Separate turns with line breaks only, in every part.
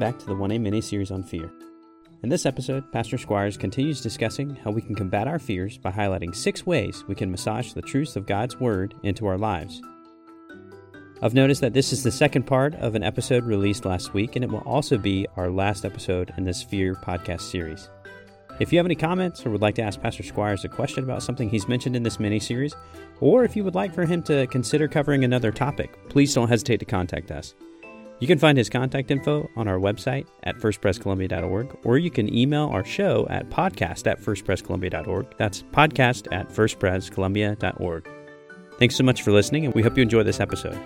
Back to the 1A mini series on fear. In this episode, Pastor Squires continues discussing how we can combat our fears by highlighting six ways we can massage the truths of God's Word into our lives. I've noticed that this is the second part of an episode released last week, and it will also be our last episode in this Fear podcast series. If you have any comments or would like to ask Pastor Squires a question about something he's mentioned in this mini series, or if you would like for him to consider covering another topic, please don't hesitate to contact us. You can find his contact info on our website at firstprescolumbia.org, or you can email our show at podcast at firstprescolumbia.org. That's podcast at firstprescolumbia.org. Thanks so much for listening, and we hope you enjoy this episode.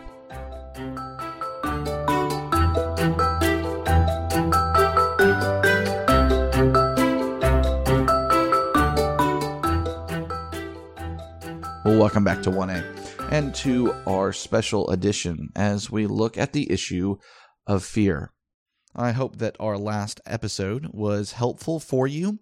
Well, welcome back to 1A and to our special edition as we look at the issue of fear. I hope that our last episode was helpful for you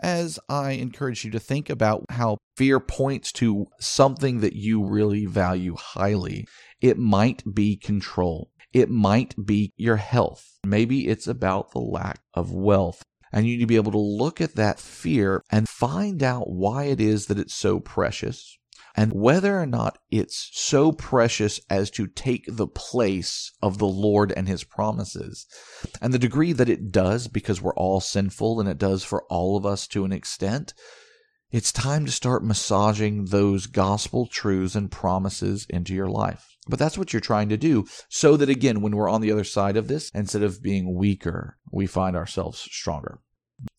as I encourage you to think about how fear points to something that you really value highly. It might be control. It might be your health. Maybe it's about the lack of wealth. And you need to be able to look at that fear and find out why it is that it's so precious, and whether or not it's so precious as to take the place of the Lord and his promises. And the degree that it does, because we're all sinful and it does for all of us to an extent, it's time to start massaging those gospel truths and promises into your life. But that's what you're trying to do so that again, when we're on the other side of this, instead of being weaker, we find ourselves stronger.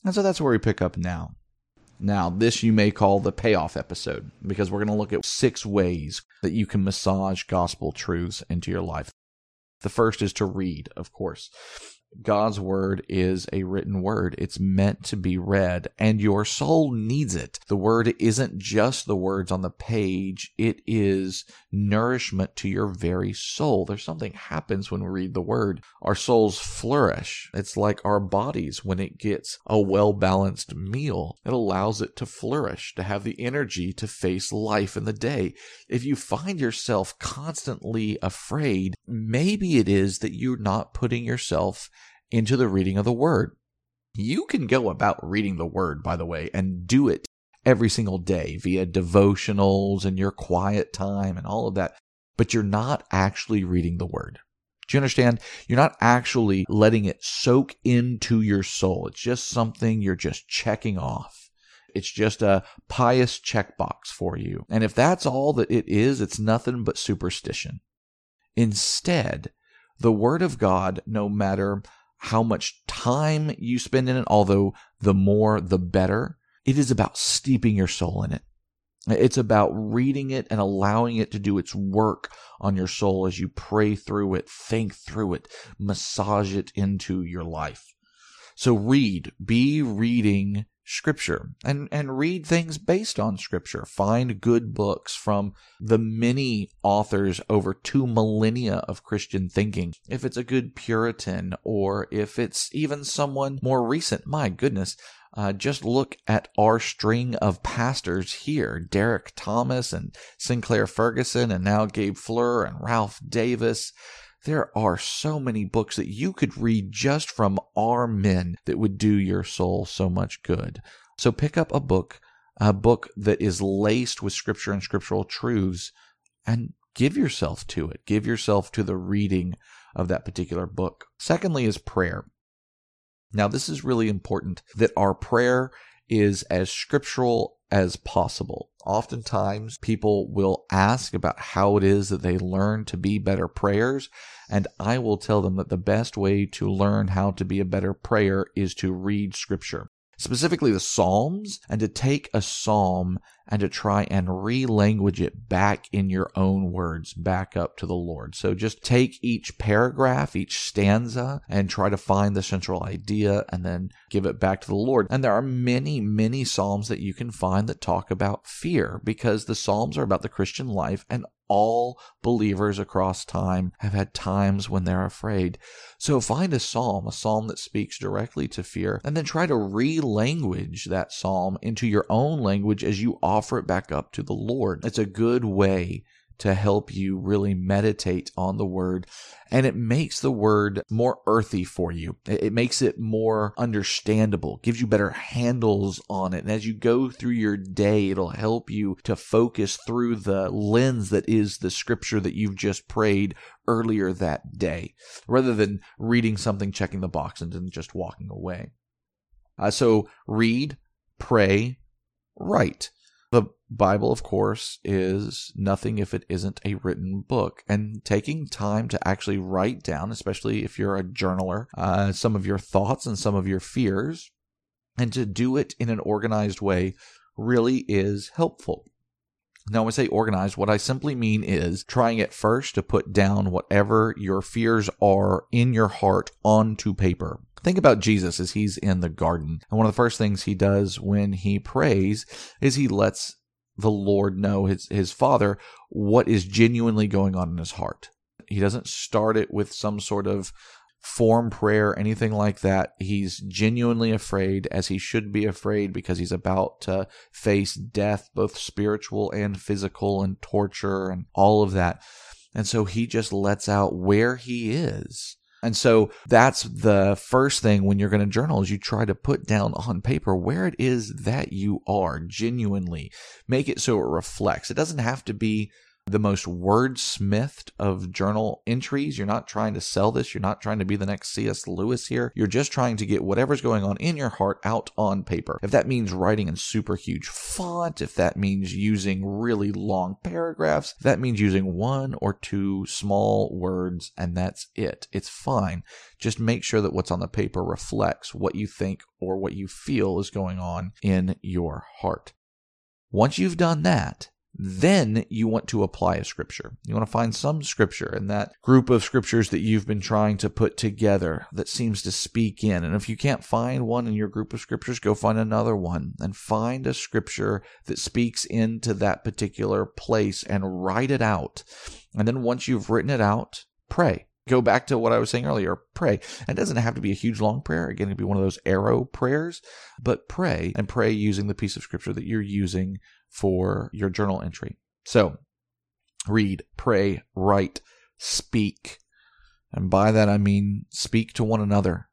And so that's where we pick up now. Now, this you may call the payoff episode because we're going to look at six ways that you can massage gospel truths into your life. The first is to read, of course. God's word is a written word. It's meant to be read and your soul needs it. The word isn't just the words on the page. It is nourishment to your very soul. There's something happens when we read the word. Our souls flourish. It's like our bodies when it gets a well balanced meal. It allows it to flourish, to have the energy to face life in the day. If you find yourself constantly afraid, maybe it is that you're not putting yourself into the reading of the word. You can go about reading the word, by the way, and do it every single day via devotionals and your quiet time and all of that, but you're not actually reading the word. Do you understand? You're not actually letting it soak into your soul. It's just something you're just checking off. It's just a pious checkbox for you. And if that's all that it is, it's nothing but superstition. Instead, the Word of God, no matter how much time you spend in it, although the more the better. It is about steeping your soul in it. It's about reading it and allowing it to do its work on your soul as you pray through it, think through it, massage it into your life. So read, be reading scripture and, and read things based on scripture. Find good books from the many authors over two millennia of Christian thinking. If it's a good Puritan or if it's even someone more recent, my goodness, uh, just look at our string of pastors here Derek Thomas and Sinclair Ferguson, and now Gabe Fluhrer and Ralph Davis. There are so many books that you could read just from our men that would do your soul so much good. So pick up a book, a book that is laced with scripture and scriptural truths, and give yourself to it. Give yourself to the reading of that particular book. Secondly, is prayer. Now, this is really important that our prayer is as scriptural as possible. Oftentimes, people will ask about how it is that they learn to be better prayers, and I will tell them that the best way to learn how to be a better prayer is to read scripture specifically the Psalms, and to take a psalm and to try and relanguage it back in your own words, back up to the Lord. So just take each paragraph, each stanza, and try to find the central idea and then give it back to the Lord. And there are many, many Psalms that you can find that talk about fear because the Psalms are about the Christian life and all believers across time have had times when they're afraid. So find a psalm, a psalm that speaks directly to fear, and then try to re-language that psalm into your own language as you offer it back up to the Lord. It's a good way to help you really meditate on the word. And it makes the word more earthy for you. It makes it more understandable, gives you better handles on it. And as you go through your day, it'll help you to focus through the lens that is the scripture that you've just prayed earlier that day, rather than reading something, checking the box, and then just walking away. Uh, so read, pray, write. The Bible, of course, is nothing if it isn't a written book. And taking time to actually write down, especially if you're a journaler, uh, some of your thoughts and some of your fears, and to do it in an organized way really is helpful. Now, when I say organized, what I simply mean is trying at first to put down whatever your fears are in your heart onto paper. Think about Jesus as he's in the garden. And one of the first things he does when he prays is he lets the Lord know, his, his Father, what is genuinely going on in his heart. He doesn't start it with some sort of form prayer, anything like that. He's genuinely afraid, as he should be afraid, because he's about to face death, both spiritual and physical, and torture and all of that. And so he just lets out where he is and so that's the first thing when you're going to journal is you try to put down on paper where it is that you are genuinely. Make it so it reflects. It doesn't have to be the most wordsmithed of journal entries. You're not trying to sell this. You're not trying to be the next C.S. Lewis here. You're just trying to get whatever's going on in your heart out on paper. If that means writing in super huge font, if that means using really long paragraphs, that means using one or two small words and that's it. It's fine. Just make sure that what's on the paper reflects what you think or what you feel is going on in your heart. Once you've done that, then you want to apply a scripture. You want to find some scripture in that group of scriptures that you've been trying to put together that seems to speak in. And if you can't find one in your group of scriptures, go find another one and find a scripture that speaks into that particular place and write it out. And then once you've written it out, pray go back to what I was saying earlier. Pray. It doesn't have to be a huge long prayer. Again, it could be one of those arrow prayers, but pray and pray using the piece of scripture that you're using for your journal entry. So read, pray, write, speak. And by that I mean speak to one another.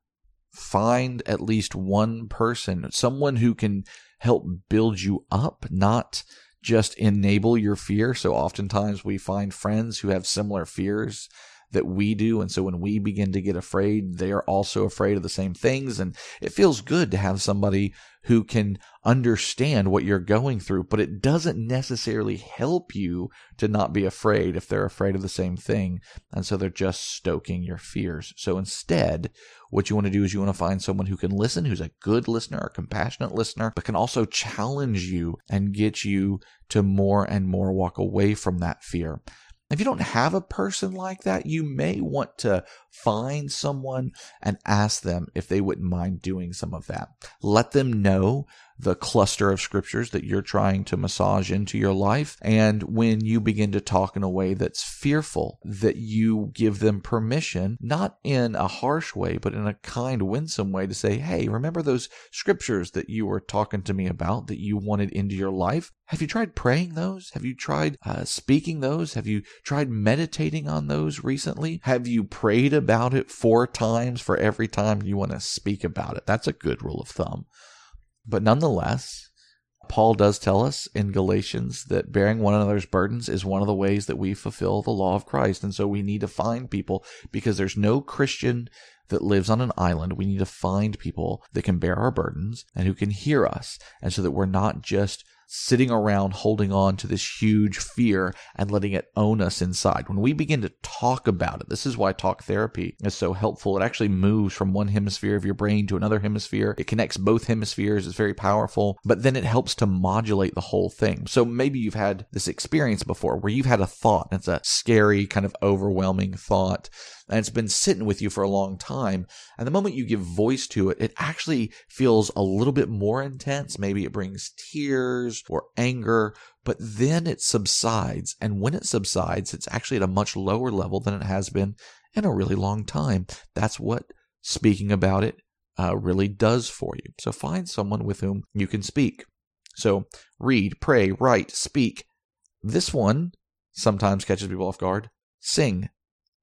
Find at least one person, someone who can help build you up, not just enable your fear. So oftentimes we find friends who have similar fears that we do. And so when we begin to get afraid, they are also afraid of the same things. And it feels good to have somebody who can understand what you're going through, but it doesn't necessarily help you to not be afraid if they're afraid of the same thing. And so they're just stoking your fears. So instead, what you want to do is you want to find someone who can listen, who's a good listener, a compassionate listener, but can also challenge you and get you to more and more walk away from that fear. If you don't have a person like that, you may want to find someone and ask them if they wouldn't mind doing some of that. Let them know the cluster of scriptures that you're trying to massage into your life. And when you begin to talk in a way that's fearful, that you give them permission, not in a harsh way, but in a kind, winsome way to say, Hey, remember those scriptures that you were talking to me about that you wanted into your life? Have you tried praying those? Have you tried uh, speaking those? Have you tried meditating on those recently? Have you prayed about it four times for every time you want to speak about it? That's a good rule of thumb. But nonetheless, Paul does tell us in Galatians that bearing one another's burdens is one of the ways that we fulfill the law of Christ. And so we need to find people because there's no Christian that lives on an island. We need to find people that can bear our burdens and who can hear us. And so that we're not just sitting around holding on to this huge fear and letting it own us inside. When we begin to talk about it, this is why talk therapy is so helpful. It actually moves from one hemisphere of your brain to another hemisphere. It connects both hemispheres. It's very powerful, but then it helps to modulate the whole thing. So maybe you've had this experience before where you've had a thought and it's a scary, kind of overwhelming thought and it's been sitting with you for a long time. And the moment you give voice to it, it actually feels a little bit more intense. Maybe it brings tears or anger, but then it subsides. And when it subsides, it's actually at a much lower level than it has been in a really long time. That's what speaking about it uh, really does for you. So find someone with whom you can speak. So read, pray, write, speak. This one sometimes catches people off guard. Sing.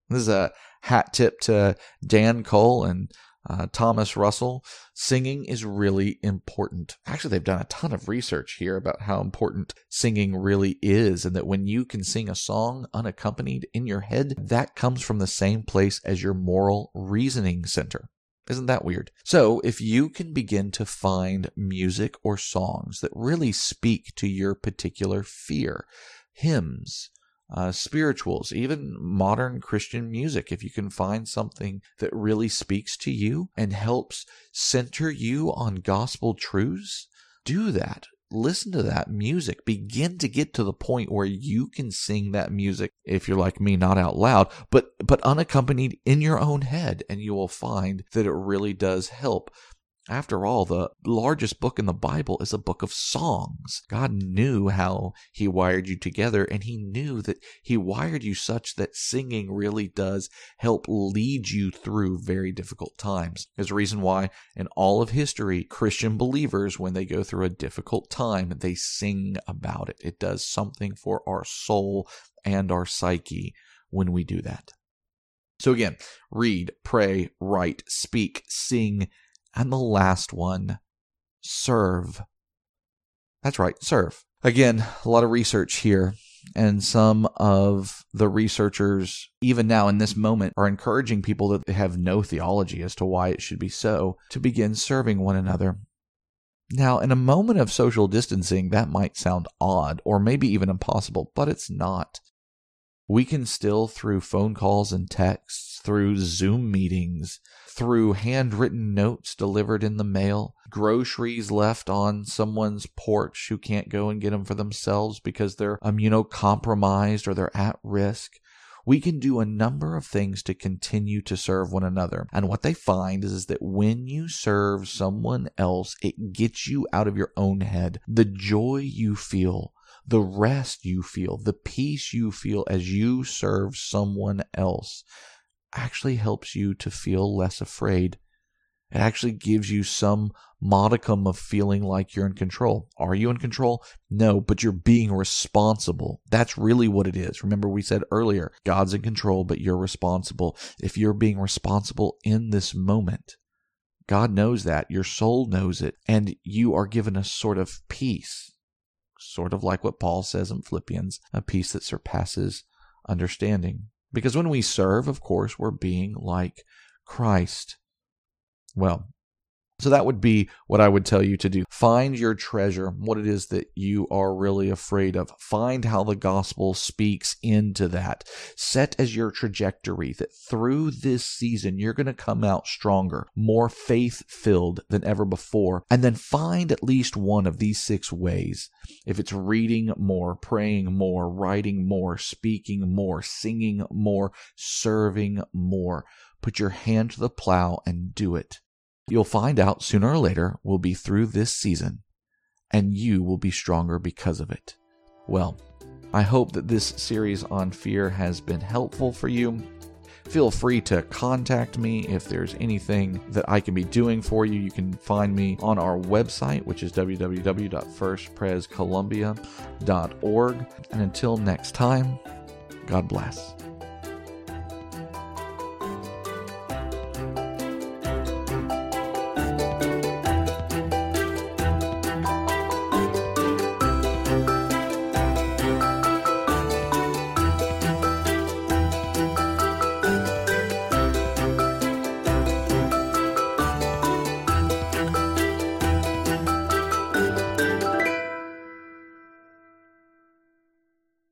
This is a hat tip to Dan Cole and uh, Thomas Russell. Singing is really important. Actually, they've done a ton of research here about how important singing really is, and that when you can sing a song unaccompanied in your head, that comes from the same place as your moral reasoning center. Isn't that weird? So, if you can begin to find music or songs that really speak to your particular fear, hymns, uh, spirituals, even modern Christian music. If you can find something that really speaks to you and helps center you on gospel truths, do that. Listen to that music. Begin to get to the point where you can sing that music, if you're like me, not out loud, but but unaccompanied in your own head, and you will find that it really does help after all, the largest book in the Bible is a book of songs. God knew how He wired you together, and He knew that He wired you such that singing really does help lead you through very difficult times. There's a reason why, in all of history, Christian believers, when they go through a difficult time, they sing about it. It does something for our soul and our psyche when we do that. So, again, read, pray, write, speak, sing, and the last one, serve. That's right, serve. Again, a lot of research here, and some of the researchers, even now in this moment, are encouraging people that have no theology as to why it should be so to begin serving one another. Now, in a moment of social distancing, that might sound odd or maybe even impossible, but it's not we can still, through phone calls and texts, through Zoom meetings, through handwritten notes delivered in the mail, groceries left on someone's porch who can't go and get them for themselves because they're immunocompromised or they're at risk. We can do a number of things to continue to serve one another. And what they find is, is that when you serve someone else, it gets you out of your own head. The joy you feel the rest you feel, the peace you feel as you serve someone else actually helps you to feel less afraid. It actually gives you some modicum of feeling like you're in control. Are you in control? No, but you're being responsible. That's really what it is. Remember, we said earlier God's in control, but you're responsible. If you're being responsible in this moment, God knows that. Your soul knows it. And you are given a sort of peace sort of like what Paul says in Philippians, a peace that surpasses understanding. Because when we serve, of course, we're being like Christ. Well, so that would be what I would tell you to do. Find your treasure, what it is that you are really afraid of. Find how the gospel speaks into that. Set as your trajectory that through this season, you're going to come out stronger, more faith filled than ever before. And then find at least one of these six ways. If it's reading more, praying more, writing more, speaking more, singing more, serving more, put your hand to the plow and do it. You'll find out sooner or later we'll be through this season, and you will be stronger because of it. Well, I hope that this series on fear has been helpful for you. Feel free to contact me if there's anything that I can be doing for you. You can find me on our website, which is www.firstprescolumbia.org. And until next time, God bless.